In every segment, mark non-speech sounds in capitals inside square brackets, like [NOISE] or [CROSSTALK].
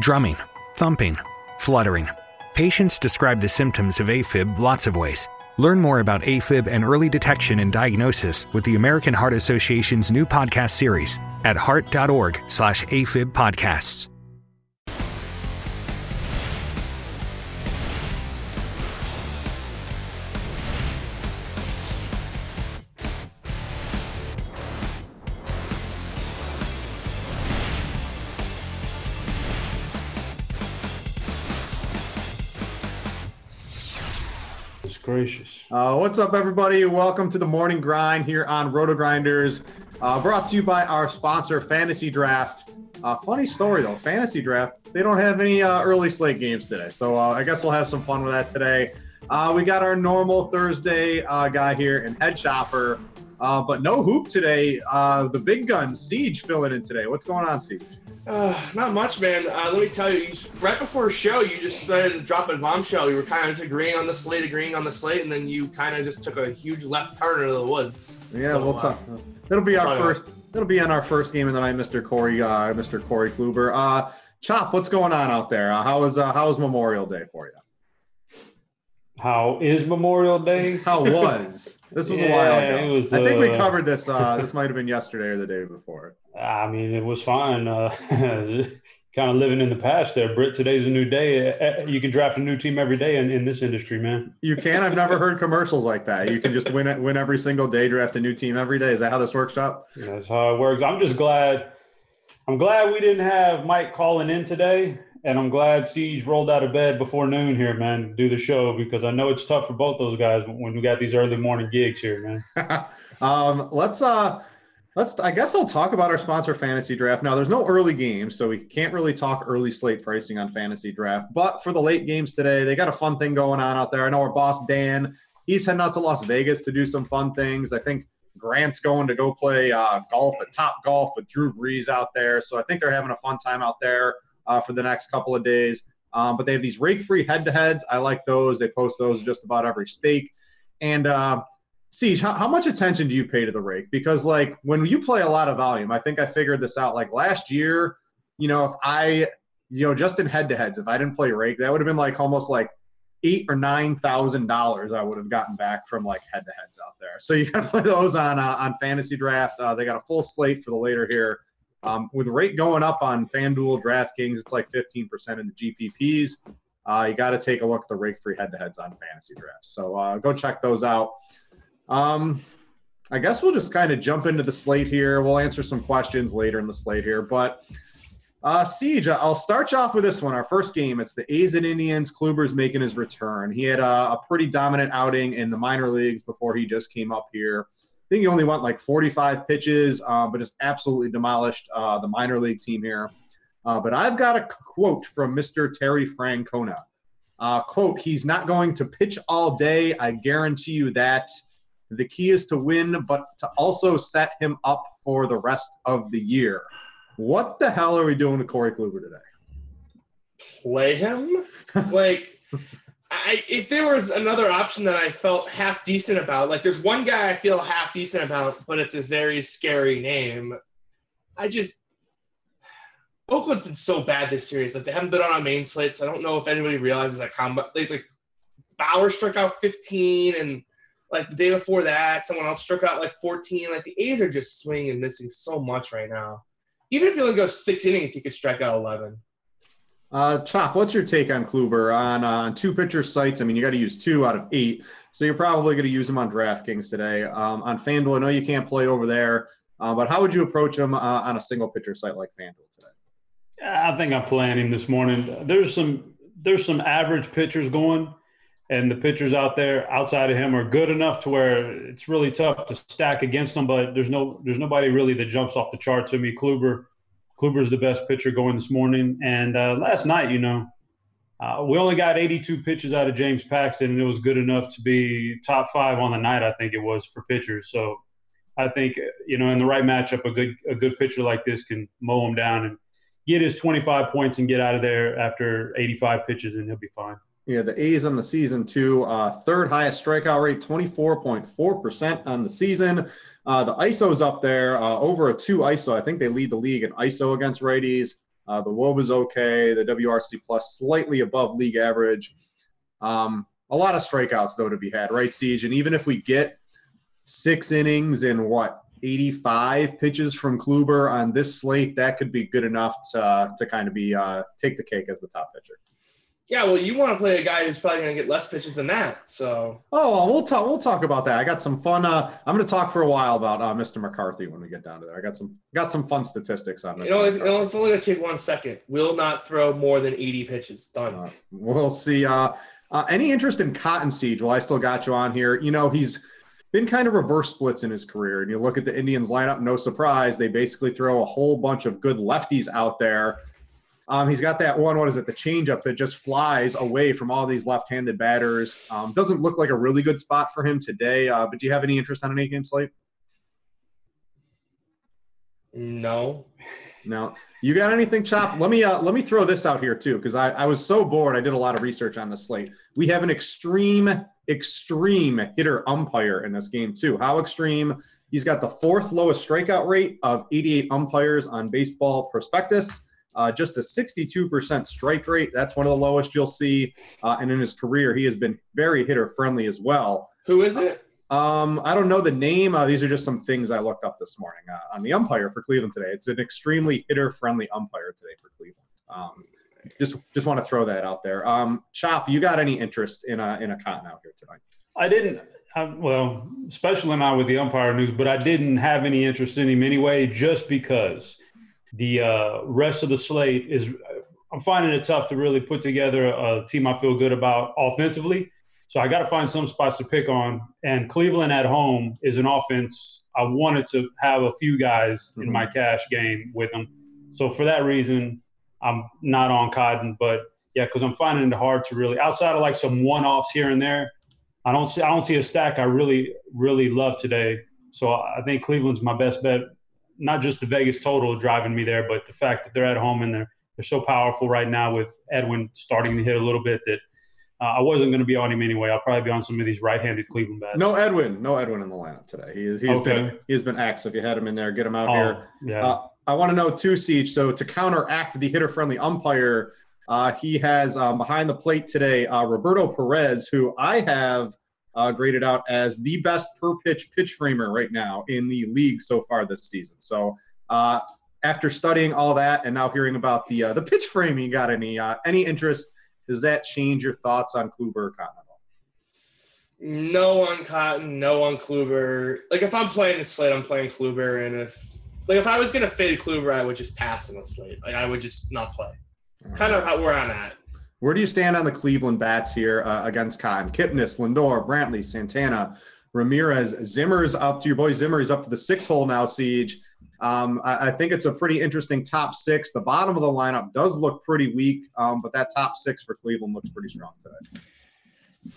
drumming, thumping, fluttering. Patients describe the symptoms of AFib lots of ways. Learn more about AFib and early detection and diagnosis with the American Heart Association's new podcast series at heart.org gracious. Uh, what's up, everybody? Welcome to the morning grind here on Roto Grinders, uh, brought to you by our sponsor, Fantasy Draft. Uh, funny story though, Fantasy Draft, they don't have any uh, early slate games today. So uh, I guess we'll have some fun with that today. Uh, we got our normal Thursday guy here and Head Shopper, but no hoop today. the big gun, Siege, filling in today. What's going on, Siege? Uh, not much, man. Uh, let me tell you, you, right before a show, you just started to drop a bombshell. You were kind of just agreeing on the slate, agreeing on the slate, and then you kind of just took a huge left turn into the woods. Yeah, so, we'll talk. Uh, it'll be our first. It'll be on our first game of the night, Mr. Corey, uh, Mr. Corey Kluber. Uh, Chop, what's going on out there? Uh, how was uh, how was Memorial Day for you? How is Memorial Day? [LAUGHS] How was? This was yeah, a while ago. Was, I think we uh, covered this. Uh, [LAUGHS] this might have been yesterday or the day before. I mean, it was fine. Uh, [LAUGHS] kind of living in the past there, Brit. Today's a new day. Uh, uh, you can draft a new team every day in, in this industry, man. You can. I've never heard commercials like that. You can just win it, win every single day, draft a new team every day. Is that how this works, Chop? That's how it works. I'm just glad. I'm glad we didn't have Mike calling in today and I'm glad Siege rolled out of bed before noon here, man, do the show because I know it's tough for both those guys when we got these early morning gigs here, man. [LAUGHS] um, let's uh, let's. I guess I'll talk about our sponsor, Fantasy Draft. Now, there's no early games, so we can't really talk early slate pricing on Fantasy Draft. But for the late games today, they got a fun thing going on out there. I know our boss Dan, he's heading out to Las Vegas to do some fun things. I think Grant's going to go play uh, golf at Top Golf with Drew Brees out there. So I think they're having a fun time out there uh, for the next couple of days. Um, but they have these rake-free head-to-heads. I like those. They post those just about every stake. And uh, Siege, how, how much attention do you pay to the rake? Because like when you play a lot of volume, I think I figured this out. Like last year, you know, if I, you know, just in head-to-heads, if I didn't play rake, that would have been like almost like eight or nine thousand dollars I would have gotten back from like head-to-heads out there. So you got to [LAUGHS] play those on uh, on fantasy draft. Uh, they got a full slate for the later here. Um, with rate going up on FanDuel, DraftKings, it's like 15% in the GPPs. Uh, you got to take a look at the rake free head to heads on fantasy drafts. So uh, go check those out. Um, I guess we'll just kind of jump into the slate here. We'll answer some questions later in the slate here. But uh, Siege, I'll start you off with this one. Our first game, it's the A's and Indians. Kluber's making his return. He had a, a pretty dominant outing in the minor leagues before he just came up here. I think he only went like 45 pitches, uh, but just absolutely demolished uh, the minor league team here. Uh, but I've got a quote from Mr. Terry Francona. Uh, quote, he's not going to pitch all day. I guarantee you that. The key is to win, but to also set him up for the rest of the year. What the hell are we doing to Corey Kluber today? Play him? like, I, if there was another option that I felt half decent about, like there's one guy I feel half decent about, but it's a very scary name. I just Oakland's been so bad this series. Like they haven't been on a main slate, so I don't know if anybody realizes like how much like, like Bauer struck out 15, and like the day before that, someone else struck out like 14. Like the A's are just swinging and missing so much right now. Even if you only go six innings, you could strike out 11. Uh, Chop, what's your take on Kluber on uh, two pitcher sites? I mean, you got to use two out of eight, so you're probably going to use him on DraftKings today. Um, on FanDuel, I know you can't play over there, uh, but how would you approach him uh, on a single pitcher site like FanDuel today? I think I'm playing him this morning. There's some there's some average pitchers going, and the pitchers out there outside of him are good enough to where it's really tough to stack against them. But there's no there's nobody really that jumps off the chart to me. Kluber Kluber's the best pitcher going this morning. And uh, last night, you know, uh, we only got 82 pitches out of James Paxton, and it was good enough to be top five on the night. I think it was for pitchers. So I think you know, in the right matchup, a good a good pitcher like this can mow him down and get his 25 points and get out of there after 85 pitches, and he'll be fine. Yeah, the A's on the season too. Uh, third highest strikeout rate, 24.4% on the season. Uh, the ISO's up there, uh, over a two ISO. I think they lead the league in ISO against righties. Uh, the WOB is okay. The WRC plus slightly above league average. Um, a lot of strikeouts though to be had, right, Siege? And even if we get six innings in what 85 pitches from Kluber on this slate, that could be good enough to to kind of be uh, take the cake as the top pitcher. Yeah, well, you want to play a guy who's probably going to get less pitches than that. So. Oh, well, we'll talk. We'll talk about that. I got some fun. Uh, I'm going to talk for a while about uh, Mr. McCarthy when we get down to there. I got some got some fun statistics on this. You know, it's, it's, only going to take one second. Will not throw more than 80 pitches. Done. Uh, we'll see. Uh, uh, any interest in Cotton Siege? Well, I still got you on here. You know, he's been kind of reverse splits in his career. And you look at the Indians lineup, no surprise, they basically throw a whole bunch of good lefties out there. Um, he's got that one, what is it, the changeup that just flies away from all these left-handed batters. Um, doesn't look like a really good spot for him today. Uh, but do you have any interest on an eight-game slate? No. No. You got anything, Chop? Let me uh, let me throw this out here too, because I, I was so bored. I did a lot of research on the slate. We have an extreme, extreme hitter umpire in this game too. How extreme? He's got the fourth lowest strikeout rate of 88 umpires on Baseball Prospectus. Uh, just a 62% strike rate. That's one of the lowest you'll see. Uh, and in his career, he has been very hitter friendly as well. Who is it? Um, I don't know the name. Uh, these are just some things I looked up this morning uh, on the umpire for Cleveland today. It's an extremely hitter-friendly umpire today for Cleveland. Um, just just want to throw that out there. Um, Chop, you got any interest in a in a cotton out here tonight? I didn't. I, well, especially not with the umpire news, but I didn't have any interest in him anyway, just because the uh, rest of the slate is. I'm finding it tough to really put together a team I feel good about offensively so I got to find some spots to pick on. And Cleveland at home is an offense. I wanted to have a few guys mm-hmm. in my mm-hmm. cash game with them. So for that reason, I'm not on Cotton. But yeah, because I'm finding it hard to really outside of like some one-offs here and there. I don't see I don't see a stack I really really love today. So I think Cleveland's my best bet. Not just the Vegas total driving me there, but the fact that they're at home and they're they're so powerful right now with Edwin starting to hit a little bit that uh, I wasn't going to be on him anyway. I'll probably be on some of these right-handed Cleveland bats. No Edwin, no Edwin in the lineup today. He is, he's okay. been he's been axed. If you had him in there, get him out oh, here. Yeah. Uh, I want to know too, Siege. So to counteract the hitter-friendly umpire, uh, he has um, behind the plate today uh, Roberto Perez, who I have uh, graded out as the best per pitch pitch framer right now in the league so far this season. So uh, after studying all that and now hearing about the the pitch framing, got any any interest? Does that change your thoughts on Kluber or Cotton No on Cotton, no on Kluber. Like if I'm playing the slate, I'm playing Kluber, and if like if I was gonna fade Kluber, I would just pass in the slate. Like I would just not play. Kind of how where I'm at. Where do you stand on the Cleveland bats here uh, against Cotton? Kipnis, Lindor, Brantley, Santana, Ramirez, Zimmer's up to your boy Zimmer. He's up to the six hole now, Siege. Um, I, I, think it's a pretty interesting top six. The bottom of the lineup does look pretty weak, um, but that top six for Cleveland looks pretty strong today.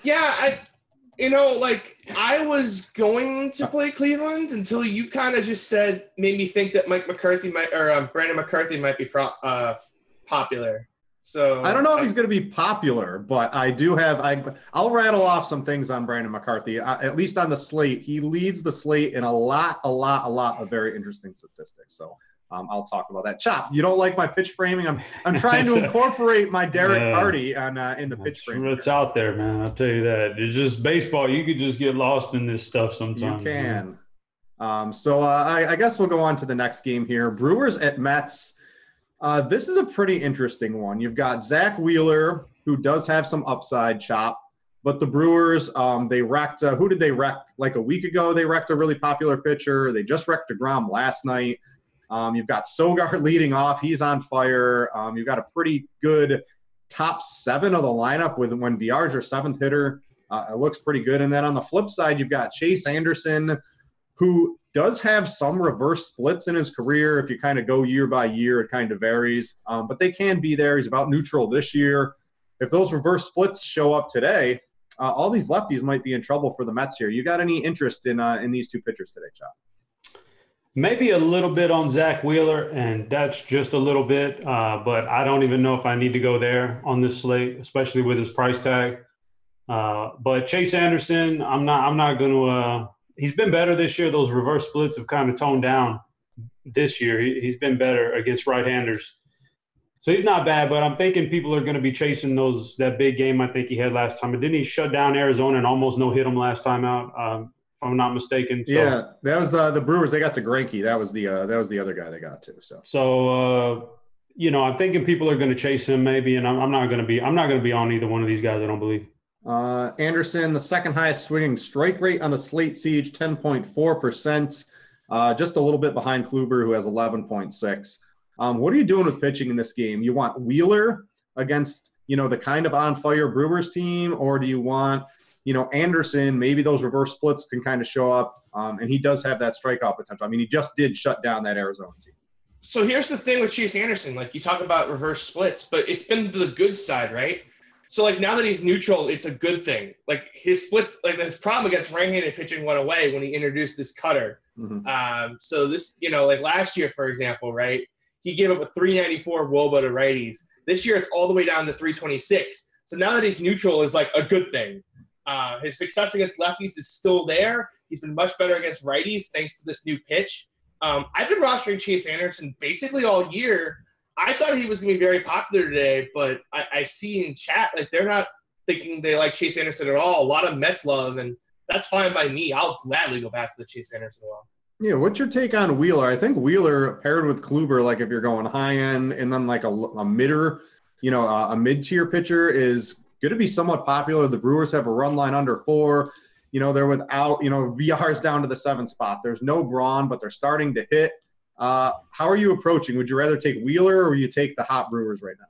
Yeah, I, you know, like I was going to play Cleveland until you kind of just said made me think that Mike McCarthy might or um, Brandon McCarthy might be pro, uh, popular. So I don't know if he's going to be popular, but I do have I I'll rattle off some things on Brandon McCarthy. Uh, at least on the slate, he leads the slate in a lot, a lot, a lot of very interesting statistics. So um, I'll talk about that. Chop, you don't like my pitch framing? I'm I'm trying to [LAUGHS] incorporate my Derek yeah, Hardy on uh, in the pitch framing. It's out there, man. I'll tell you that. It's just baseball. You could just get lost in this stuff sometimes. You can. Um, so uh, I, I guess we'll go on to the next game here. Brewers at Mets. Uh, this is a pretty interesting one. You've got Zack Wheeler, who does have some upside chop, but the Brewers, um, they wrecked. Uh, who did they wreck? Like a week ago, they wrecked a really popular pitcher. They just wrecked DeGrom last night. Um, you've got Sogard [LAUGHS] leading off; he's on fire. Um, you've got a pretty good top seven of the lineup with when Villar's your seventh hitter. Uh, it looks pretty good. And then on the flip side, you've got Chase Anderson, who does have some reverse splits in his career. If you kind of go year by year, it kind of varies, um, but they can be there. He's about neutral this year. If those reverse splits show up today, uh, all these lefties might be in trouble for the Mets here. You got any interest in uh, in these two pitchers today, Chop? Maybe a little bit on Zack Wheeler, and that's just a little bit. Uh, but I don't even know if I need to go there on this slate, especially with his price tag. Uh, but Chase Anderson, I'm not. I'm not going to uh, he's been better this year. Those reverse splits have kind of toned down this year. He, has been better against right-handers. So he's not bad, but I'm thinking people are going to be chasing those that big game I think he had last time. But didn't he shut down Arizona and almost no hit them last time out? Um, if I'm not mistaken. So, yeah, that was the the Brewers. They got to Greinke. That was the uh, that was the other guy they got to. So so uh, you know I'm thinking people are going to chase him maybe, and I'm, I'm not going to be I'm not going to be on either one of these guys. I don't believe. Uh, Anderson, the second highest swinging strike rate on the slate siege, 10.4 percent. Uh, just a little bit behind Kluber, who has 11.6. Um, what are you doing with pitching in this game? You want Wheeler against you know the kind of on fire Brewers team, or do you want you know Anderson? Maybe those reverse splits can kind of show up, um, and he does have that strikeout potential. I mean, he just did shut down that Arizona team. So here's the thing with Chase Anderson. Like you talk about reverse splits, but it's been the good side, right? So like now that he's neutral, it's a good thing. Like his splits, like his problem against right-handed pitching went away when he introduced this cutter. Mm-hmm. Um, so this, you know, like last year, for example, right? he gave up a 394 Woba to righties. This year, it's all the way down to 326. So now that he's neutral is like a good thing. Uh, his success against lefties is still there. He's been much better against righties thanks to this new pitch. Um, I've been rostering Chase Anderson basically all year. I thought he was to be very popular today, but I, I see in chat like they're not thinking they like Chase Anderson at all. A lot of Mets love, and that's fine by me. I'll gladly go back to the Chase Anderson. Yeah, what's your take on Wheeler? I think Wheeler paired with Kluber, like if you're going high end and then like a, a midder, you know, a, a mid tier pitcher is going to be somewhat popular. The Brewers have a run line under four. You know, they're without, you know, Villar's down to the seven spot. There's no Braun, but they're starting to hit. Uh, how are you approaching? Would you rather take Wheeler or you take the hot Brewers right now?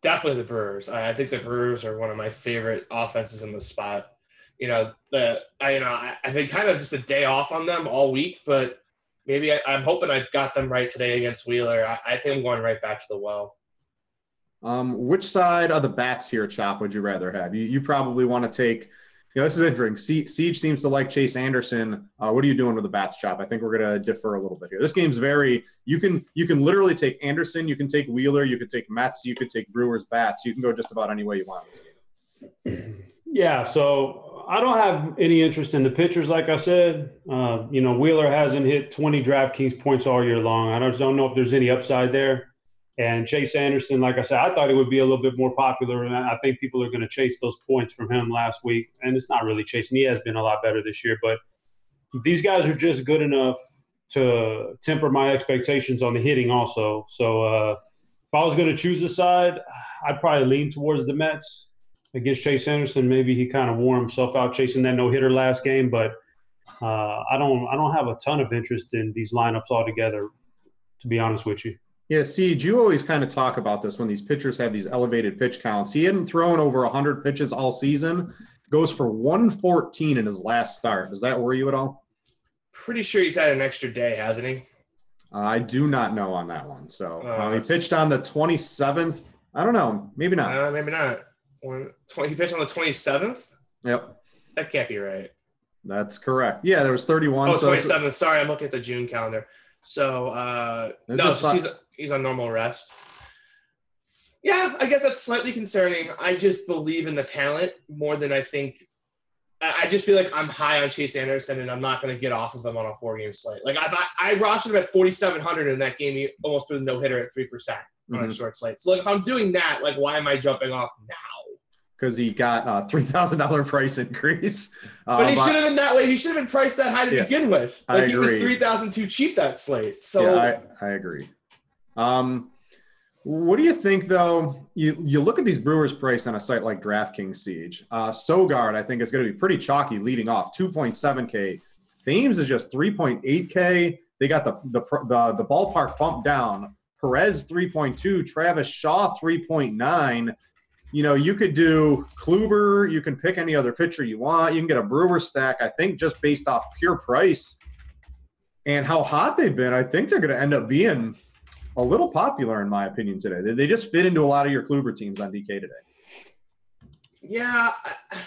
Definitely the Brewers. I think the Brewers are one of my favorite offenses in the spot you know, the I you know I, have been kind of just a day off on them all week, but maybe I, am hoping I got them right today against Wheeler. I, I, think I'm going right back to the well. Um, which side of the bats here, Chop, would you rather have? You you probably want to take. Know, this is interesting. Siege seems to like Chase Anderson. Uh, what are you doing with the bats, Chop? I think we're going to differ a little bit here. This game's very. You can you can literally take Anderson. You can take Wheeler. You could take Mets. You could take Brewers bats. You can go just about any way you want. Yeah. So I don't have any interest in the pitchers, like I said. Uh, you know, Wheeler hasn't hit 20 DraftKings points all year long. I just don't know if there's any upside there. And Chase Anderson, like I said, I thought it would be a little bit more popular, and I think people are going to chase those points from him last week. And it's not really chasing; he has been a lot better this year. But these guys are just good enough to temper my expectations on the hitting, also. So uh, if I was going to choose a side, I'd probably lean towards the Mets against Chase Anderson. Maybe he kind of wore himself out chasing that no hitter last game, but uh, I don't I don't have a ton of interest in these lineups altogether, to be honest with you. Yeah, see, you always kind of talk about this when these pitchers have these elevated pitch counts. He hadn't thrown over 100 pitches all season. Goes for 114 in his last start. Does that worry you at all? Pretty sure he's had an extra day, hasn't he? Uh, I do not know on that one. So uh, uh he pitched on the 27th. I don't know. Maybe not. Uh, maybe not. One, 20, he pitched on the 27th? Yep. That can't be right. That's correct. Yeah, there was 31. Oh, so 27th. Sorry, I'm looking at the June calendar. So, uh, no, he's, he's on normal rest. Yeah, I guess that's slightly concerning. I just believe in the talent more than I think. I just feel like I'm high on Chase Anderson, and I'm not going to get off of him on a four game slate. Like I, I rostered him at 4,700 in that game. He almost threw a no hitter at three percent on mm-hmm. a short slate. So like, if I'm doing that, like, why am I jumping off now? because he got a three thousand dollar price increase. Uh, but he should have been that way. He should have been priced that high to yeah, begin with. Like I he was three thousand too cheap that slate. So yeah, I, I agree. Um, what do you think though? You you look at these Brewers price on a site like DraftKings Siege. Uh, Sogard, I think is going to be pretty chalky leading off, two point seven k. Thames is just three point eight k. They got the the the the ballpark bumped down. Perez three point two. Travis Shaw three point nine you know, you could do Kluber, you can pick any other pitcher you want. You can get a Brewer stack, I think, just based off pure price and how hot they've been. I think they're going to end up being a little popular, in my opinion, today. They just fit into a lot of your Kluber teams on DK today. Yeah, I,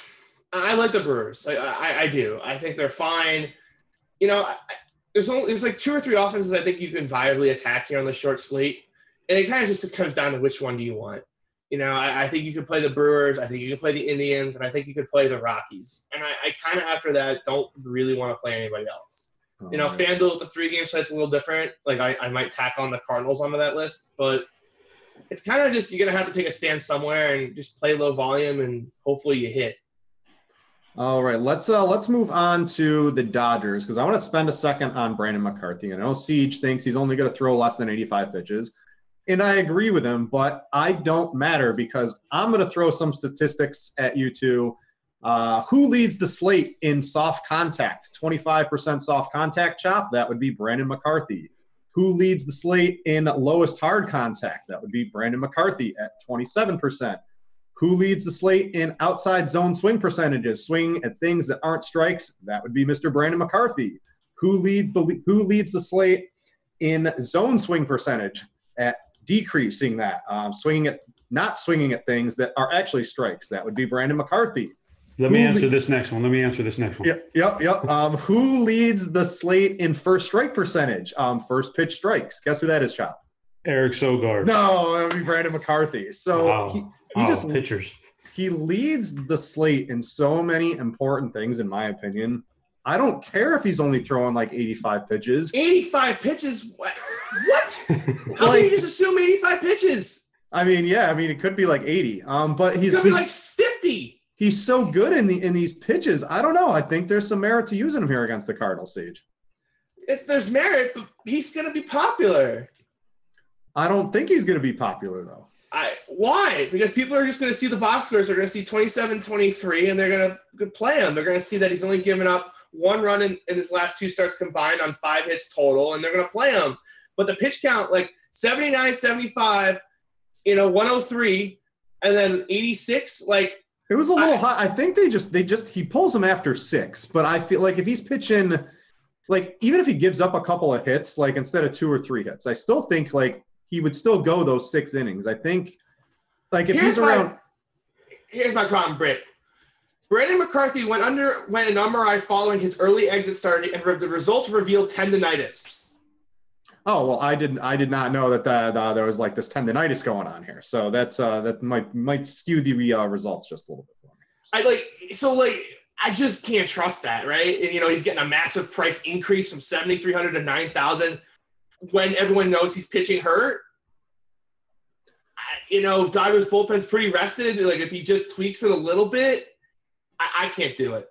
I like the Brewers. I, I, I, do. I think they're fine. You know, there's only there's like two or three offenses I think you can viably attack here on the short slate, and it kind of just comes down to which one do you want. You know, I, I, think you could play the Brewers. I think you could play the Indians, and I think you could play the Rockies. And I, I kind of after that don't really want to play anybody else. You know, FanDuel with the three game site's a little different. Like I, I might tack on the Cardinals onto that list, but it's kind of just you're gonna have to take a stand somewhere and just play low volume and hopefully you hit. All right, let's uh let's move on to the Dodgers because I want to spend a second on Brandon McCarthy. I know Siege thinks he's only going to throw less than 85 pitches, and I agree with him, but I don't matter because I'm going to throw some statistics at you two. Uh, who leads the slate in soft contact? 25% soft contact chop. That would be Brandon McCarthy. Who leads the slate in lowest hard contact? That would be Brandon McCarthy at 27%. Who leads the slate in outside zone swing percentages? Swing at things that aren't strikes. That would be Mr. Brandon McCarthy. Who leads the who leads the slate in zone swing percentage at decreasing that, um, swinging at not swinging at things that are actually strikes? That would be Brandon McCarthy. Let me answer le- this next one. Let me answer this next one. Yep, yep, yep. Um, who leads the slate in first strike percentage? Um, first pitch strikes. Guess who that is, Chop? Eric Sogard. No, that would be Brandon McCarthy. So Wow. he, he oh, just pitchers. he leads the slate in so many important things, in my opinion. I don't care if he's only throwing like 85 pitches. 85 pitches. What? What? [LAUGHS] How Like- can you just assume 85 pitches? I mean, yeah, I mean it could be like 80. Um, but he's It's gonna be he's, like 50. He's so good in the in these pitches. I don't know. I think there's some merit to using him here against the Cardinals, Sage. If there's merit, he's gonna be popular. I don't think he's going to be popular though. I why? Because people are just going to see the box scores. They're going to see 27, 23, and they're going to play him. They're going to see that he's only given up one run in, in his last two starts combined on five hits total, and they're going to play him. But the pitch count, like 79, 75, you know, 103, and then 86, like It was a little I- high. I think they just they just he pulls him after six, but I feel like if he's pitching, like even if he gives up a couple of hits, like instead of two or three hits, I still think like he would still go those six innings. I think, like if Here's he's my- around, here's my problem, Brit. Brandon McCarthy went under went an MRI following his early exit started, and the results revealed tendonitis. Oh well, I didn't I did not know that the, the, there was like this tendonitis going on here, so that's uh that might might skew the uh, results just a little bit for me. I like so like I just can't trust that, right? And, you know, he's getting a massive price increase from seventy three hundred to nine thousand when everyone knows he's pitching hurt. I, you know, Dodgers bullpen's pretty rested. Like if he just tweaks it a little bit, I, I can't do it.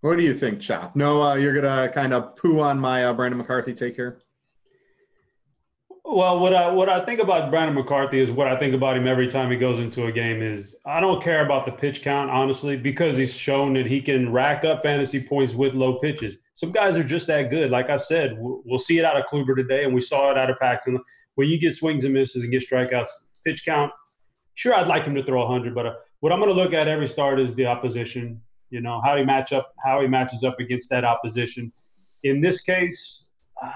What do you think, Chop? No, uh, you're gonna kind of poo on my uh, Brandon McCarthy take here. Well, what I what I think about Brandon McCarthy is what I think about him every time he goes into a game is I don't care about the pitch count honestly because he's shown that he can rack up fantasy points with low pitches. Some guys are just that good. Like I said, we'll, see it out of Kluber today, and we saw it out of Paxton. When you get swings and misses and get strikeouts, pitch count. Sure, I'd like him to throw 100, but uh, what I'm going to look at every start is the opposition. You know how he match up, how he matches up against that opposition. In this case. Uh,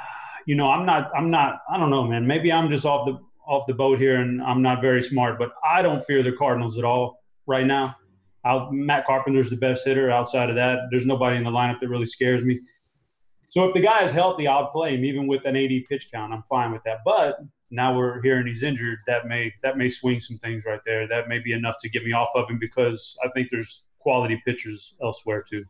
you know, I'm not, I'm not, I don't know, man. Maybe I'm just off the off the boat here, and I'm not very smart. But I don't fear the Cardinals at all right now. I'll, Matt Carpenter's the best hitter. Outside of that, there's nobody in the lineup that really scares me. So if the guy is healthy, I'll play him even with an 80 pitch count. I'm fine with that. But now we're hearing he's injured. That may that may swing some things right there. That may be enough to get me off of him because I think there's quality pitchers elsewhere too.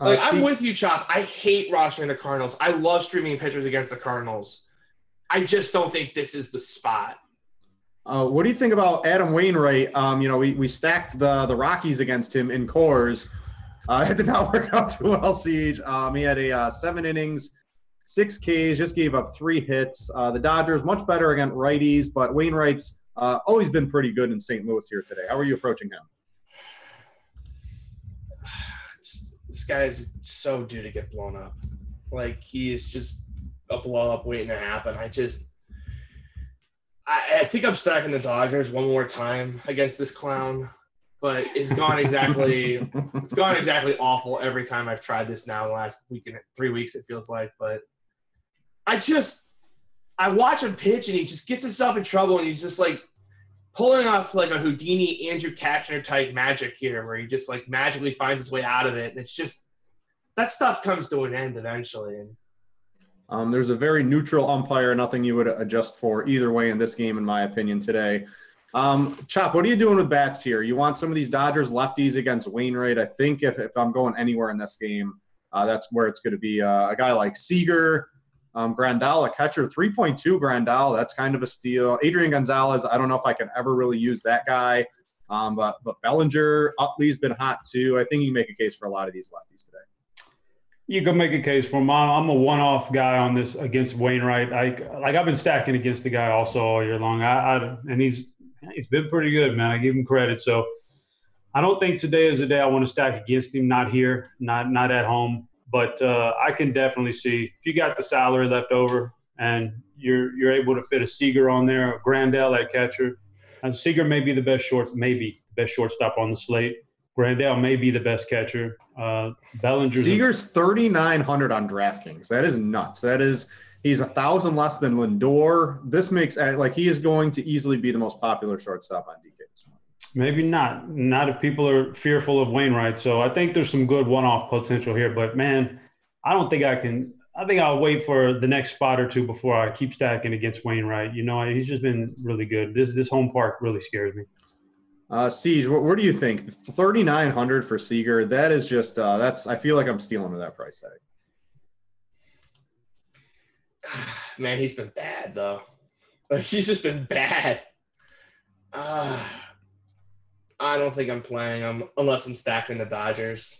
Uh, Like see- I'm with you, Chop. I hate rostering the Cardinals. I love streaming pitchers against the Cardinals. I just don't think this is the spot. Uh, what do you think about Adam Wainwright? Um, you know, we, we stacked the the Rockies against him in Coors. Uh, [LAUGHS] it did not work out too well, Siege. Um, he had a uh, seven innings, six Ks, just gave up three hits. Uh, the Dodgers much better against righties, but Wainwright's uh, always been pretty good in St. Louis here today. How are you approaching him? Just- This guy is so due to get blown up. Like he is just a blow up waiting to happen. I just, I, I think I'm stacking the Dodgers one more time against this clown, but it's gone exactly. [LAUGHS] it's gone exactly awful every time I've tried this now in the last week and three weeks. It feels like, but I just, I watch him pitch and he just gets himself in trouble and he's just like pulling off like a Houdini Andrew Katchner type magic here, where he just like magically finds his way out of it, and it's just that stuff comes to an end eventually. And Um, there's a very neutral umpire, nothing you would adjust for either way in this game, in my opinion, today. Um, Chop, what are you doing with bats here? You want some of these Dodgers lefties against Wainwright? I think if, if I'm going anywhere in this game, uh, that's where it's going to be. Uh, a guy like Seager, Um, Grandal, a catcher, 3.2 Grandal. That's kind of a steal. Adrian Gonzalez, I don't know if I can ever really use that guy. Um, but, but Bellinger, Utley's been hot too. I think you make a case for a lot of these lefties today. You can make a case for him. I'm a one-off guy on this against Wainwright. I like I've been stacking against the guy also all year long. I, I and he's he's been pretty good, man. I give him credit. So I don't think today is a day I want to stack against him. Not here, not not at home. But uh, I can definitely see if you got the salary left over and you're you're able to fit a Seager on there, a Grandal at catcher. And Seager may be the best shorts, maybe the best shortstop on the slate. Grandal may be the best catcher. Uh, Bellinger. Seager's 3,900 on DraftKings. That is nuts. That is he's a thousand less than Lindor. This makes uh, like he is going to easily be the most popular shortstop on DK. Maybe not. Not if people are fearful of Wainwright. So I think there's some good one-off potential here. But man, I don't think I can. I think I'll wait for the next spot or two before I keep stacking against Wainwright. You know, he's just been really good. This this home park really scares me. Uh, Siege, what, what do you think? Thirty nine hundred for Seager. That is just uh, that's. I feel like I'm stealing with that price tag. [SIGHS] Man, he's been bad though. Like [LAUGHS] he's just been bad. Uh, I don't think I'm playing him unless I'm stacking the Dodgers.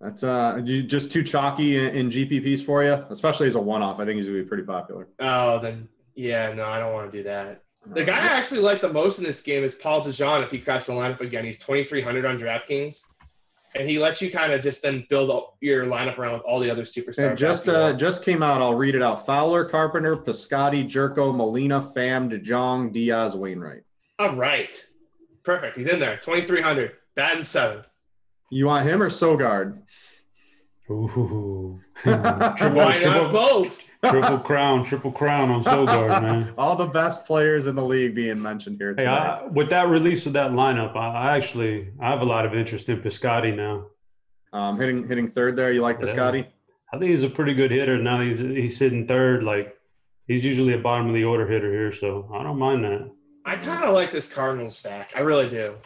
That's uh, just too chalky in, in GPPs for you, especially as a one-off. I think he's gonna be pretty popular. Oh, then yeah, no, I don't want to do that. The guy I actually like the most in this game is Paul DeJong. If he cracks the lineup again, he's 2,300 on DraftKings, and he lets you kind of just then build up your lineup around with all the other superstars. And just uh, just came out. I'll read it out: Fowler, Carpenter, Piscotty, Gyorko, Molina, Pham, DeJong, Diaz, Wainwright. All right. Perfect. He's in there. 2,300. Batting seventh. You want him or Sogard? Ooh. [LAUGHS] triple, Why triple, not both? triple crown, triple crown on Sogard, [LAUGHS] man. All the best players in the league being mentioned here today. Hey, I, with that release of that lineup, I, I, actually I have a lot of interest in Piscotty now. Um, hitting hitting third there. You like yeah. Piscotty? I think he's a pretty good hitter. Now he's he's sitting third. Like he's usually a bottom of the order hitter here, so I don't mind that. I kind of like this Cardinals stack. I really do.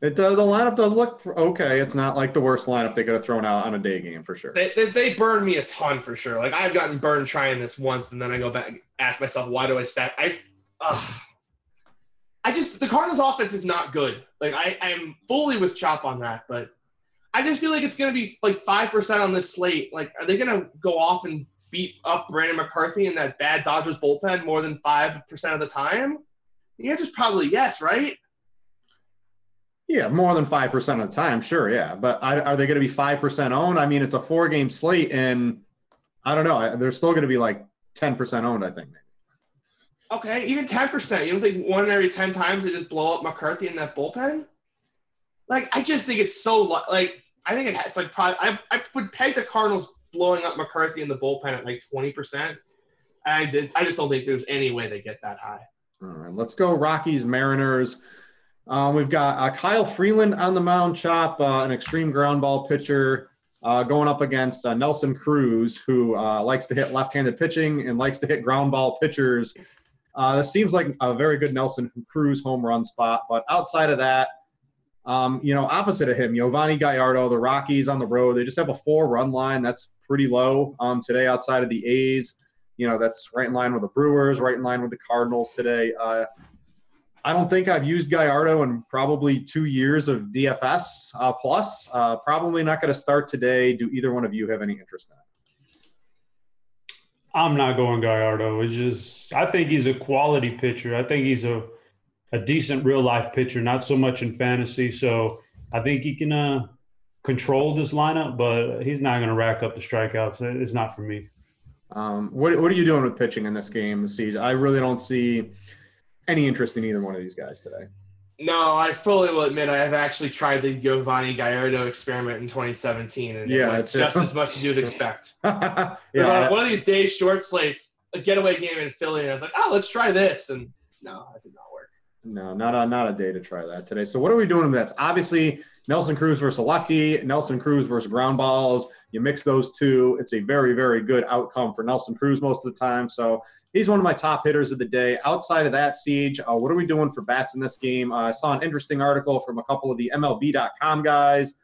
It does. The lineup does look okay. It's not like the worst lineup they could have thrown out on a day game for sure. They, they, they burn me a ton for sure. Like I've gotten burned trying this once, and then I go back ask myself, why do I stack? I, uh, I just the Cardinals offense is not good. Like I I'm fully with Chop on that, but I just feel like it's gonna be like five percent on this slate. Like, are they gonna go off and beat up Brandon McCarthy in that bad Dodgers bullpen more than five percent of the time? The answer is probably yes, right? Yeah, more than five percent of the time, sure, yeah. But I, are they going to be five percent owned? I mean, it's a four-game slate, and I don't know. They're still going to be like ten percent owned, I think. Okay, even ten percent. You don't think one in every ten times they just blow up McCarthy in that bullpen? Like, I just think it's so like I think it's like probably I, I would peg the Cardinals blowing up McCarthy in the bullpen at like twenty percent. I did. I just don't think there's any way they get that high. All right, let's go Rockies, Mariners. Um, we've got uh, Kyle Freeland on the mound, chop, uh, an extreme ground ball pitcher, uh, going up against uh, Nelson Cruz, who uh, likes to hit left-handed pitching and likes to hit ground ball pitchers. Uh, this seems like a very good Nelson Cruz home run spot, but outside of that, um, you know, opposite of him, Yovani Gallardo, the Rockies on the road, they just have a four-run line. That's pretty low um, today outside of the A's you know, that's right in line with the Brewers, right in line with the Cardinals today. Uh, I don't think I've used Gallardo in probably two years of DFS uh, plus. Uh, probably not going to start today. Do either one of you have any interest in it? I'm not going Gallardo. It's just I think he's a quality pitcher. I think he's a a decent real life pitcher, not so much in fantasy. So I think he can uh, control this lineup, but he's not going to rack up the strikeouts. It's not for me. Um, what, what are you doing with pitching in this game, Siege? I really don't see any interest in either one of these guys today. No, I fully will admit I have actually tried the Yovani Gallardo experiment in 2017, and yeah, it's just as much as you'd [LAUGHS] expect. [LAUGHS] yeah, like one of these days, short slates, a getaway game in Philly, and I was like, oh, let's try this, and no, that did not work. No, not a not a day to try that today. So what are we doing with that? Obviously, Nelson Cruz versus a lefty, Nelson Cruz versus ground balls. You mix those two, it's a very, very good outcome for Nelson Cruz most of the time. So he's one of my top hitters of the day. Outside of that, Siege, uh, what are we doing for bats in this game? Uh, I saw an interesting article from a couple of the MLB.com guys.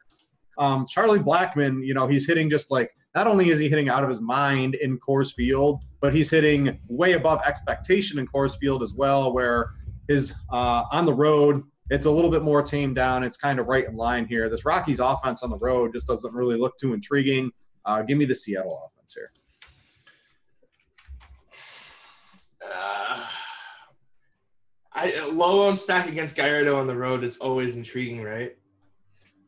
Um, Charlie Blackmon, you know, he's hitting just like not only is he hitting out of his mind in Coors Field, but he's hitting way above expectation in Coors Field as well, where his uh, on the road it's a little bit more tamed down. It's kind of right in line here. This Rockies offense on the road just doesn't really look too intriguing. Uh, give me the Seattle offense here. Uh, I low owned stack against Gallardo on the road is always intriguing, right?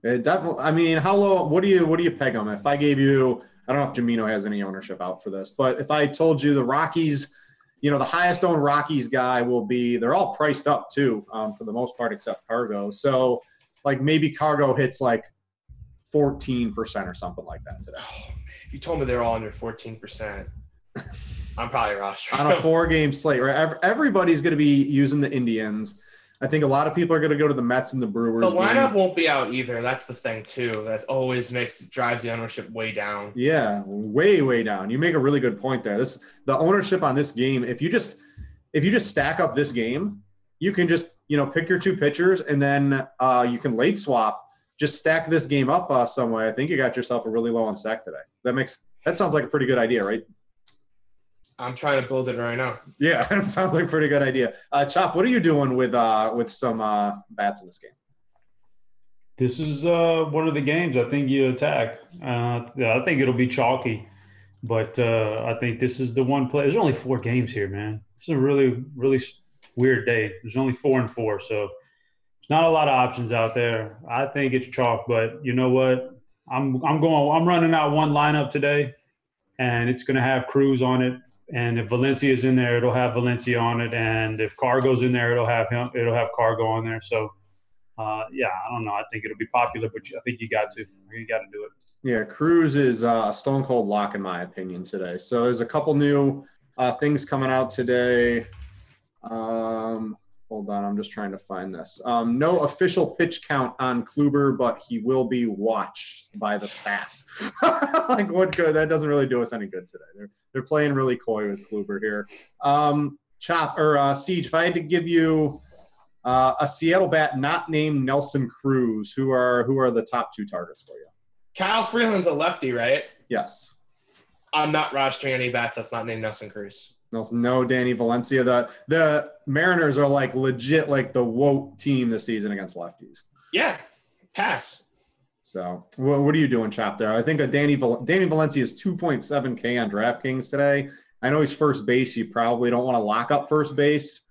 It definitely. I mean, how low? What do you what do you peg them? If I gave you, I don't know if Jamino has any ownership out for this, but if I told you the Rockies, you know, the highest owned Rockies guy will be. They're all priced up too, um, for the most part, except Cargo. So, like maybe Cargo hits like fourteen percent or something like that today. Oh, if you told me they're all under fourteen percent, I'm probably rostering. on a four game slate, right? Everybody's going to be using the Indians. I think a lot of people are going to go to the Mets and the Brewers. The game. lineup won't be out either. That's the thing too. That always makes drives the ownership way down. Yeah, way way down. You make a really good point there. This the ownership on this game. If you just if you just stack up this game, you can just you know pick your two pitchers and then uh, you can late swap. Just stack this game up uh, some way. I think you got yourself a really low on stack today. That makes that sounds like a pretty good idea, right? I'm trying to build it right now. Yeah, [LAUGHS] sounds like a pretty good idea. Uh, Chop, what are you doing with uh, with some uh, bats in this game? This is uh, one of the games I think you attack. Uh, yeah, I think it'll be chalky, but uh, I think this is the one play. There's only four games here, man. It's a really, really weird day. There's only four and four, so there's not a lot of options out there. I think it's chalk, but you know what? I'm I'm going. I'm running out one lineup today, and it's going to have Cruz on it. And if Valencia's in there, it'll have Valencia on it. And if Cargo's in there, it'll have him. It'll have Cargo on there. So uh, yeah, I don't know. I think it'll be popular, but I think you got to. You got to do it. Yeah, Cruz is uh, a stone cold lock in my opinion today. So there's a couple new uh, things coming out today. Um, hold on, I'm just trying to find this. Um, no official pitch count on Kluber, but he will be watched by the staff. [LAUGHS] like what good? That doesn't really do us any good today. They're they're playing really coy with Kluber here. Um, Chop or uh, Siege, if I had to give you uh, a Seattle bat not named Nelson Cruz, who are who are the top two targets for you? Kyle Freeland's a lefty, right? Yes. I'm not rostering any bats that's not named Nelson Cruz. No, no Danny Valencia. The the Mariners are like legit like the woke team this season against lefties. Yeah, pass. So what, what are you doing, Chop? There, I think that Danny Danny Valencia is 2.7k on DraftKings today. I know he's first base. You probably don't want to lock up first base,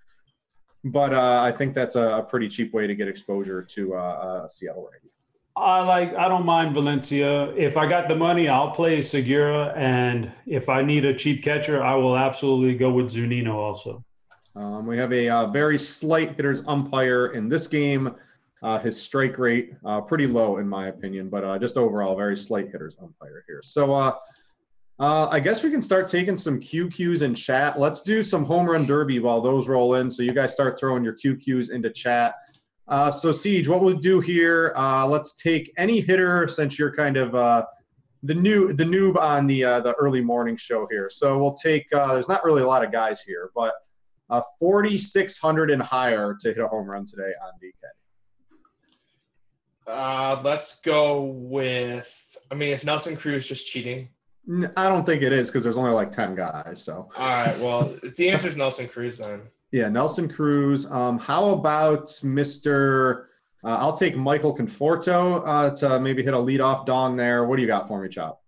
but uh, I think that's a, a pretty cheap way to get exposure to uh, uh, Seattle right I like. I don't mind Valencia. If I got the money, I'll play Segura, and if I need a cheap catcher, I will absolutely go with Zunino also. Um, we have a uh, very slight hitters umpire in this game. Uh, his strike rate uh, pretty low in my opinion, but uh, just overall very slight hitters umpire here. So uh, uh, I guess we can start taking some QQs in chat. Let's do some home run derby while those roll in. So you guys start throwing your QQs into chat. Uh, so Siege, what we'll do here? Uh, let's take any hitter since you're kind of uh, the new the noob on the uh, the early morning show here. So we'll take. Uh, there's not really a lot of guys here, but uh, 4,600 and higher to hit a home run today on DK. Uh, let's go with. I mean, is Nelson Cruz just cheating? I don't think it is because there's only like 10 guys. So All right. Well, the answer is Nelson Cruz then. Yeah, Nelson Cruz. Um, how about Mr. Uh, I'll take Michael Conforto uh, to maybe hit a leadoff dong there. What do you got for me, Chop?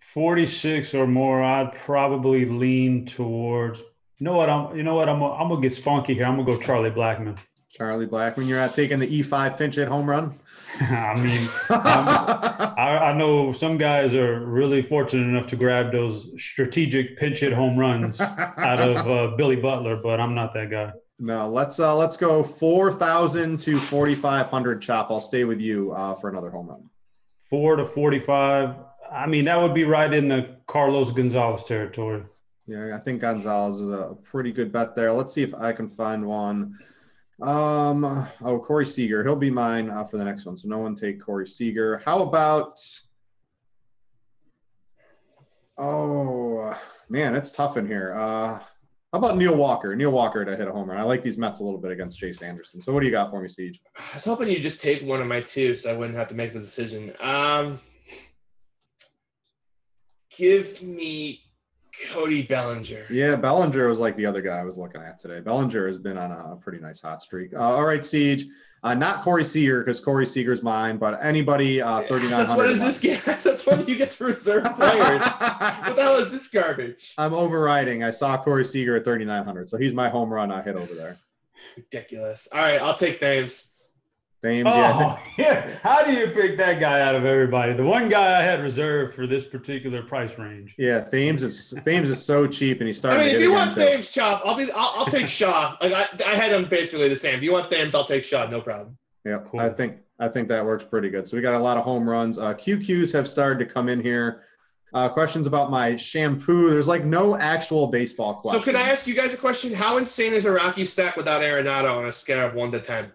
46 or more, I'd probably lean towards. You know what? I'm. You know what? I'm. I'm gonna get spunky here. I'm gonna go Charlie Blackmon. Charlie Blackmon, you're out taking the E5 pinch hit home run? [LAUGHS] I mean, I, I know some guys are really fortunate enough to grab those strategic pinch hit home runs out of uh, [LAUGHS] Billy Butler, but I'm not that guy. No, let's uh, let's go 4,000 to 4,500 chop. I'll stay with you uh, for another home run. Four to 45. I mean, that would be right in the Carlos Gonzalez territory. Yeah, I think Gonzalez is a pretty good bet there. Let's see if I can find one. Um, oh, Corey Seager, he'll be mine uh, for the next one. So no one take Corey Seager. How about? Oh man, it's tough in here. Uh, how about Neil Walker? Neil Walker to hit a home run. I like these Mets a little bit against Chase Anderson. So what do you got for me, Siege? I was hoping you'd just take one of my two so I wouldn't have to make the decision. Um, Give me Cody Bellinger. Yeah, Bellinger was like the other guy I was looking at today. Bellinger has been on a pretty nice hot streak. Uh, all right, Siege. Uh, not Corey Seager because Corey Seager's mine, but anybody uh, 3900. That's what is this game? [LAUGHS] That's when you get to reserve players. what the hell is this garbage? I'm overriding. I saw Corey Seager at 3900, so he's my home run I hit over there. Ridiculous. All right, I'll take Thames. Thames, Oh, yeah. [LAUGHS] yeah. How do you pick that guy out of everybody? The one guy I had reserved for this particular price range. Yeah, Thames is Thames is so cheap, and he's I starting. mean, to if you want too. Thames chop, I'll be. I'll, I'll take Shaw. Like I, I had him basically the same. If you want Thames, I'll take Shaw. No problem. Yeah, Cool. I think I think that works pretty good. So we got a lot of home runs. Uh, QQs have started to come in here. Uh, questions about my shampoo. There's like no actual baseball questions. So can I ask you guys a question? How insane is a Rocky stack without Arenado on a scale of one to ten?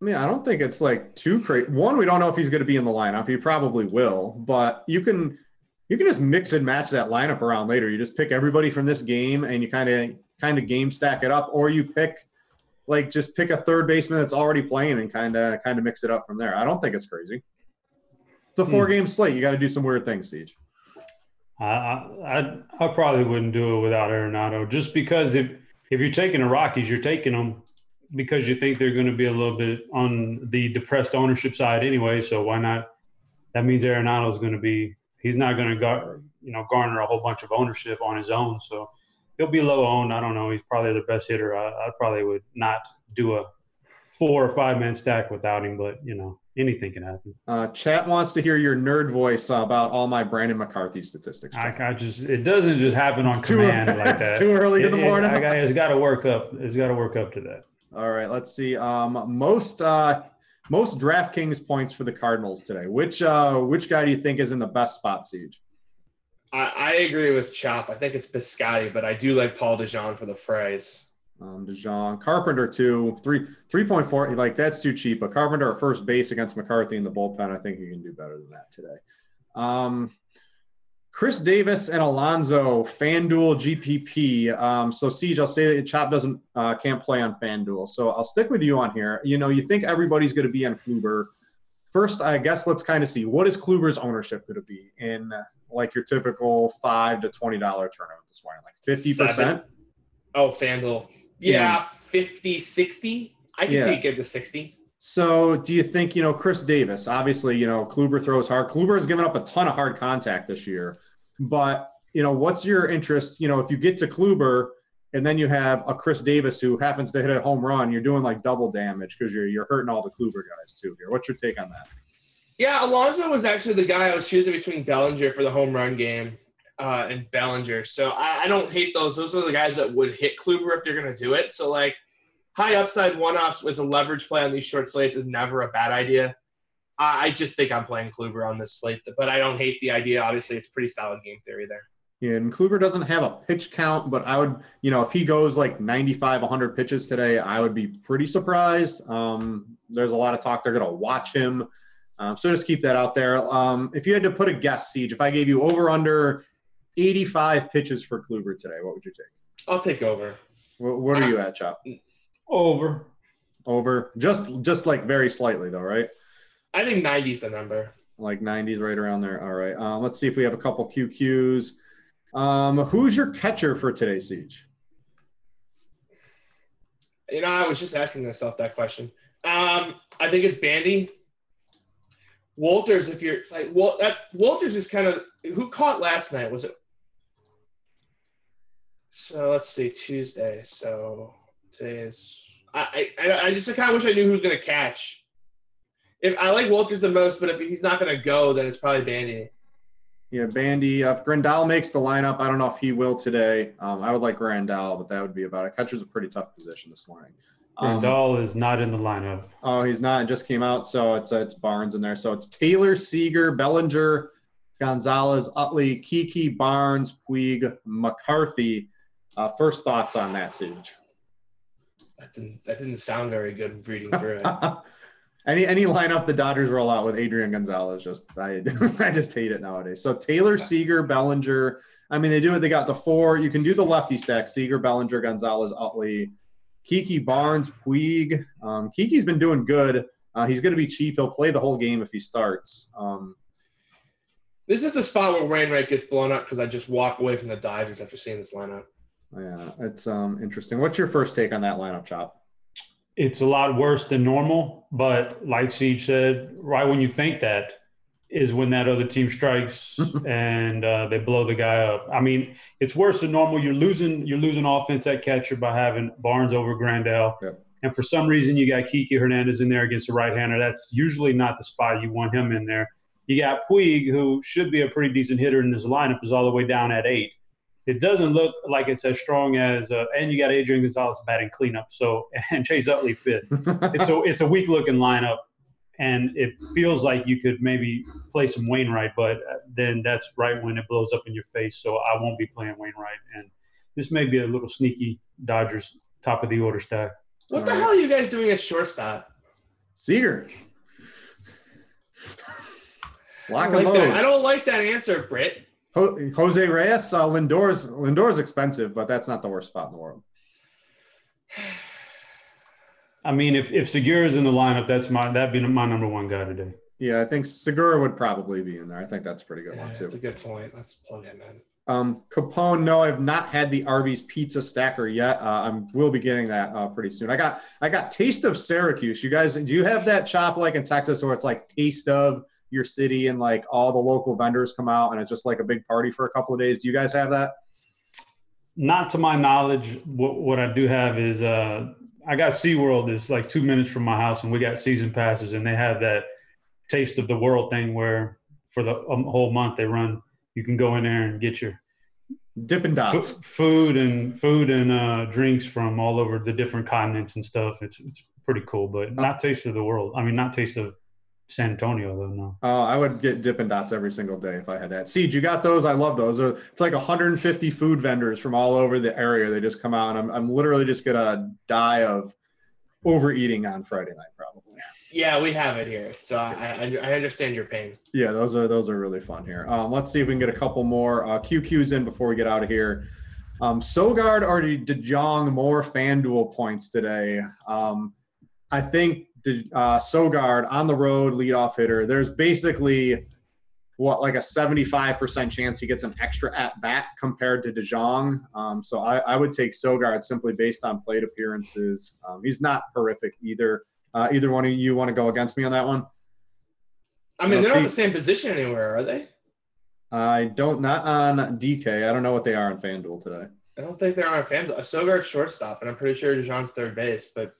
I mean, I don't think it's like too crazy. One, we don't know if he's going to be in the lineup. He probably will, but you can you can just mix and match that lineup around later. You just pick everybody from this game and you kind of kind of game stack it up, or you pick like just pick a third baseman that's already playing and kind of kind of mix it up from there. I don't think it's crazy. It's a Hmm. four game slate. You got to do some weird things, Siege. I, I I I probably wouldn't do it without Arenado, just because if if you're taking the Rockies, you're taking them because you think they're going to be a little bit on the depressed ownership side anyway. So why not? That means Arenado is going to be he's not going to gar, you know garner a whole bunch of ownership on his own. So he'll be low owned. I don't know. He's probably the best hitter. I, I probably would not do a four or five man stack without him, but you know anything can happen. Uh, chat wants to hear your nerd voice about all my Brandon McCarthy statistics. I. I just it doesn't just happen on It's too- command like [LAUGHS] that. it's too early in the It- it- morning. I it's got to work up. It's got to work up to that. All right, let's see. Um, most uh, most DraftKings points for the Cardinals today. Which uh, which guy do you think is in the best spot, Siege? I, I agree with Chop. I think it's Piscotty, but I do like Paul DeJong for the phrase. Um, DeJong Carpenter two three three point four. Like that's too cheap. But Carpenter at first base against McCarthy in the bullpen. I think he can do better than that today. Um, Chris Davis and Alonso FanDuel GPP. Um, so Siege, I'll say that Chop doesn't uh, can't play on FanDuel. So I'll stick with you on here. You know, you think everybody's going to be on Kluber. First, I guess let's kind of see what is Kluber's ownership going to be in like your typical five to twenty dollar tournament this morning, like fifty percent. Oh, FanDuel. Yeah, 50, 60. I can Yeah. see it get to 60. So, do you think you know Chris Davis? Obviously, you know Kluber throws hard. Kluber has given up a ton of hard contact this year, but you know what's your interest? You know, if you get to Kluber and then you have a Chris Davis who happens to hit a home run, you're doing like double damage because you're you're hurting all the Kluber guys too. Here, what's your take on that? Yeah, Alonso was actually the guy I was choosing between Bellinger for the home run game uh, and Bellinger. So I, I don't hate those. Those are the guys that would hit Kluber if they're going to do it. So like high upside one offs with a leverage play on these short slates is never a bad idea. I, I just think I'm playing Kluber on this slate, but I don't hate the idea. Obviously, it's pretty solid game theory there. Yeah, and Kluber doesn't have a pitch count, but I would, you know, if he goes like 95, 100 pitches today, I would be pretty surprised. Um, there's a lot of talk they're going to watch him. Um, so just keep that out there. Um, if you had to put a guess, Siege, if I gave you over under 85 pitches for Kluber today, what would you take? I'll take over. What, what are you at, Chop? Over. Over? Just, just like very slightly though, right? I think 90 is the number. Like 90s, right around there. All right. Um, let's see if we have a couple QQs. Um, who's your catcher for today, Siege? You know, I was just asking myself that question. Um, I think it's Bandy. Walters, if you're like, well, that's Walters is kind of who caught last night. Was it? So let's see, Tuesday. So today is. I I, I just kind of wish I knew who was going to catch. If I like Walters the most, but if he's not going to go, then it's probably Bandy. Yeah, Bandy. Uh, if Grandal makes the lineup, I don't know if he will today. Um, I would like Grandal, but that would be about it. Catcher's a pretty tough position this morning. Um, Grandal is not in the lineup. oh, he's not. It just came out, so it's uh, it's Barnes in there. So it's Taylor, Seager, Bellinger, Gonzalez, Utley, Kiki, Barnes, Puig, McCarthy. Uh, first thoughts on that, Siege? That didn't that didn't sound very good reading [LAUGHS] through it. Any any lineup the Dodgers roll out with Adrian Gonzalez, just I [LAUGHS] I just hate it nowadays. So Taylor, Seager, Bellinger. I mean, they do it. They got the four. You can do the lefty stack: Seager, Bellinger, Gonzalez, Utley, Kiki, Barnes, Puig. Um, Kiki's been doing good. Uh, he's going to be cheap. He'll play the whole game if he starts. Um, This is the spot where Wainwright gets blown up because I just walk away from the Dodgers after seeing this lineup. Yeah, it's um interesting. What's your first take on that lineup, Chop? It's a lot worse than normal, but like Siege said, right when you think that is when that other team strikes [LAUGHS] and uh, they blow the guy up. I mean, it's worse than normal. You're losing you're losing offense at catcher by having Barnes over Grandal. Yep. And for some reason, you got Kiki Hernandez in there against a right-hander. That's usually not the spot you want him in there. You got Puig, who should be a pretty decent hitter in this lineup, is all the way down at eight. It doesn't look like it's as strong as, uh, and you got Adrian Gonzalez batting cleanup. So [LAUGHS] and Chase Utley fit. It's a [LAUGHS] it's a weak looking lineup, and it feels like you could maybe play some Wainwright, but then that's right when it blows up in your face. So I won't be playing Wainwright, and this may be a little sneaky Dodgers top of the order stack. What the All right. hell are you guys doing at shortstop? Seager. I Lock don't, like that. I don't like that answer, Brit. Ho- Jose Reyes, uh, Lindor's Lindor's expensive, but that's not the worst spot in the world. I mean, if if Segura's in the lineup, that's my that'd be my number one guy today. Yeah, I think Segura would probably be in there. I think that's a pretty good Yeah, one that's too. a good point. Let's plug him in. Um, Capone, no, I've not had the Arby's pizza stacker yet. Uh, I'm will be getting that uh, pretty soon. I got I got Taste of Syracuse. You guys, do you have that shop like in Texas where it's like Taste of your city and like all the local vendors come out and it's just like a big party for a couple of days? Do you guys have that? Not to my knowledge. What what I do have is uh, I got SeaWorld is like two minutes from my house, and we got season passes, and they have that taste of the world thing where for the um, whole month they run. You can go in there and get your Dippin' F- Dots. food and food and uh, drinks from all over the different continents and stuff. It's it's pretty cool, but not taste of the world. I mean, not taste of San Antonio though. No. Oh, I would get Dippin' Dots every single day if I had that. Siege, you got those? I love those. It's like 150 food vendors from all over the area. They just come out, and I'm, I'm literally just gonna die of overeating on Friday night, probably. Yeah, we have it here, so I, I, I understand your pain. Yeah, those are those are really fun here. Um, let's see if we can get a couple more uh, QQs in before we get out of here. Um, Sogard or DeJong more FanDuel points today. Um, I think Uh, Sogard on the road leadoff hitter. There's basically what like a 75% chance he gets an extra at bat compared to DeJong. Um, so I, I would take Sogard simply based on plate appearances. Um, he's not horrific either. Uh, either one of you want to go against me on that one? I mean, they're not the same position anywhere, are they? I don't not on DK. I don't know what they are on FanDuel today. I don't think they're on FanDuel. fan. Sogard shortstop, and I'm pretty sure DeJong's third base. But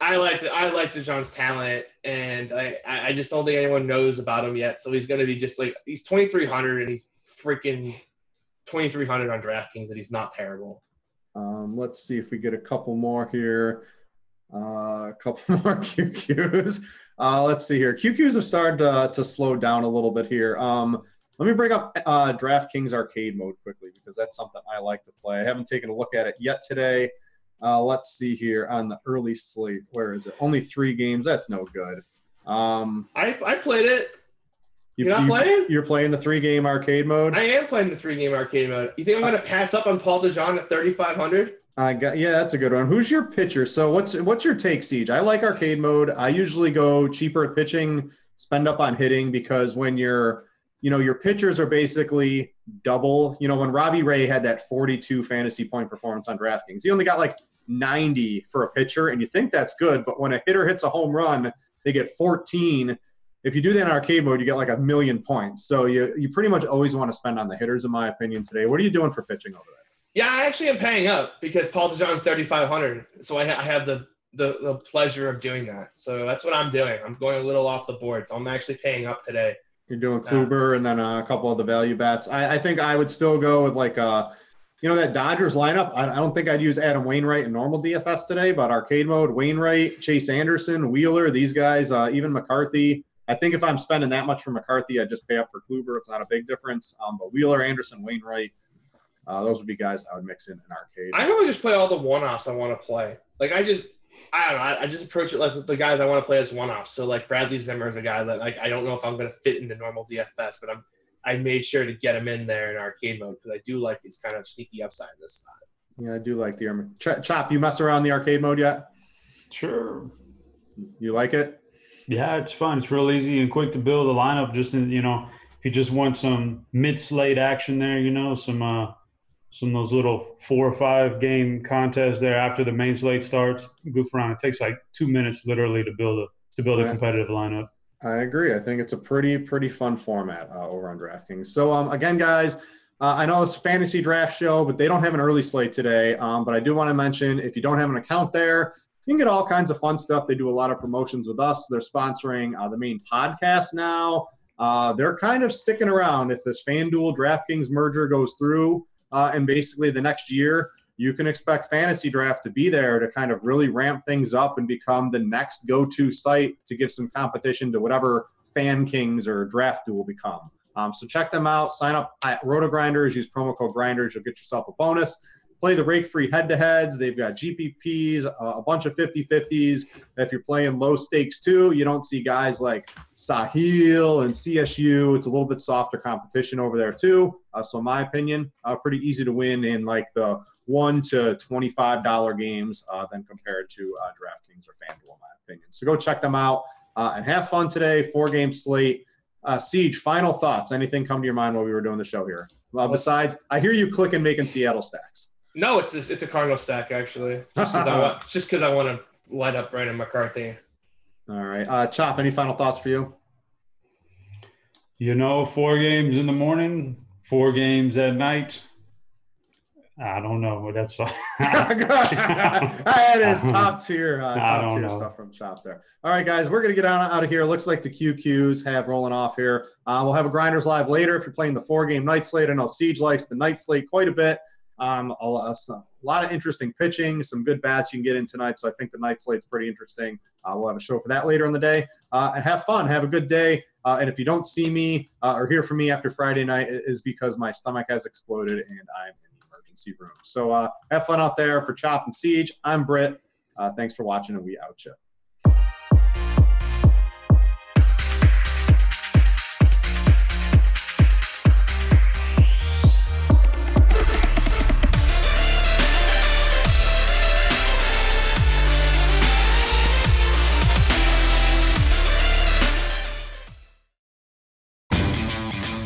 I like I like DeJong's talent, and I I just don't think anyone knows about him yet. So he's going to be just like he's 2,300, and he's freaking 2,300 on DraftKings, and he's not terrible. Um, let's see if we get a couple more here. Uh, a couple [LAUGHS] more QQs. Uh, let's see here. QQs have started uh, to slow down a little bit here. Um, let me bring up uh, DraftKings arcade mode quickly because that's something I like to play. I haven't taken a look at it yet today. Uh, let's see here on the early slate. Where is it? Only three games. That's no good. Um, I I played it. you, You're not playing? You're playing the three game arcade mode. I am playing the three game arcade mode. You think I'm going to pass up on Paul DeJong at 3,500? I got yeah, that's a good one. Who's your pitcher? So what's what's your take, Siege? I like arcade mode. I usually go cheaper at pitching, spend up on hitting because when you're you know your pitchers are basically double. You know when Robbie Ray had that 42 fantasy point performance on DraftKings, he only got like 90 for a pitcher, and you think that's good, but when a hitter hits a home run, they get 14. If you do that in arcade mode, you get like a million points. So you you pretty much always want to spend on the hitters, in my opinion. Today, what are you doing for pitching over there? Yeah, I actually am paying up because Paul DeJong's 3,500. So I, ha- I have the, the the pleasure of doing that. So that's what I'm doing. I'm going a little off the board. So I'm actually paying up today. You're doing. Kluber and then uh, a couple of the value bets. I, I think I would still go with like uh, you know, that Dodgers lineup. I, I don't think I'd use Adam Wainwright in normal DFS today, but arcade mode, Wainwright, Chase Anderson, Wheeler, these guys, uh, even McCarthy. I think if I'm spending that much for McCarthy, I'd just pay up for Kluber. It's not a big difference. Um, but Wheeler, Anderson, Wainwright, uh, those would be guys I would mix in an arcade. I normally just play all the one offs I want to play. Like I just I don't know. I, I just approach it like the guys I want to play as one offs. So like Bradley Zimmer is a guy that like I don't know if I'm going to fit into normal DFS, but I'm I made sure to get him in there in arcade mode because I do like his kind of sneaky upside in this spot. yeah, I do like the arm. Ch- Chop, you mess around the arcade mode yet? Sure. You like it? Yeah, it's fun. It's real easy and quick to build a lineup. Just in, you know, if you just want some mid slate action there, you know, some uh, some of those little four or five game contests there after the main slate starts, goof around. It takes like two minutes literally to build a to build a competitive lineup. I agree. I think it's a pretty pretty fun format uh, over on DraftKings. So um, again, guys. Uh, I know it's a fantasy draft show, but they don't have an early slate today. Um, but I do want to mention if you don't have an account there, you can get all kinds of fun stuff. They do a lot of promotions with us. They're sponsoring uh, the main podcast now. Uh, they're kind of sticking around. If this FanDuel DraftKings merger goes through, uh, and basically the next year, you can expect FantasyDraft to be there to kind of really ramp things up and become the next go to site to give some competition to whatever Fan Kings or Draft Duel become. Um, so check them out. Sign up at RotoGrinders. Use promo code Grinders. You'll get yourself a bonus play the rake free head to heads. They've got GPPs, uh, a bunch of 50 50s. If you're playing low stakes too, you don't see guys like Sahil and CSU. It's a little bit softer competition over there too. Uh, so, in my opinion, uh, pretty easy to win in like the one to $25 games uh, than compared to uh, DraftKings or FanDuel, in my opinion. So, go check them out uh, and have fun today. Four game slate. Uh, Siege, final thoughts. Anything come to your mind while we were doing the show here? Well, besides, I hear you clicking making Seattle stacks. No, it's a, it's a Cardinal stack actually. Just because I [LAUGHS] want just because I want to light up Brandon McCarthy. All right, uh, Chop. Any final thoughts for you? You know, four games in the morning, four games at night. I don't know, but that's fine. [LAUGHS] that is [LAUGHS] top tier, uh, top tier know. stuff from Chop there. All right, guys, we're gonna get out, out of here. Looks like the QQs have rolling off here. Uh, we'll have a grinders live later if you're playing the four game night slate. I know Siege likes the night slate quite a bit. Um, a, a, lot of interesting pitching, some good bats you can get in tonight. So I think the night slate's pretty interesting. Uh, we'll have a show for that later in the day. Uh, and have fun. Have a good day. Uh, and if you don't see me uh, or hear from me after Friday night, it is because my stomach has exploded and I'm in the emergency room. So uh, have fun out there for Chop and Siege. I'm Brit. Uh, thanks for watching, and we out you.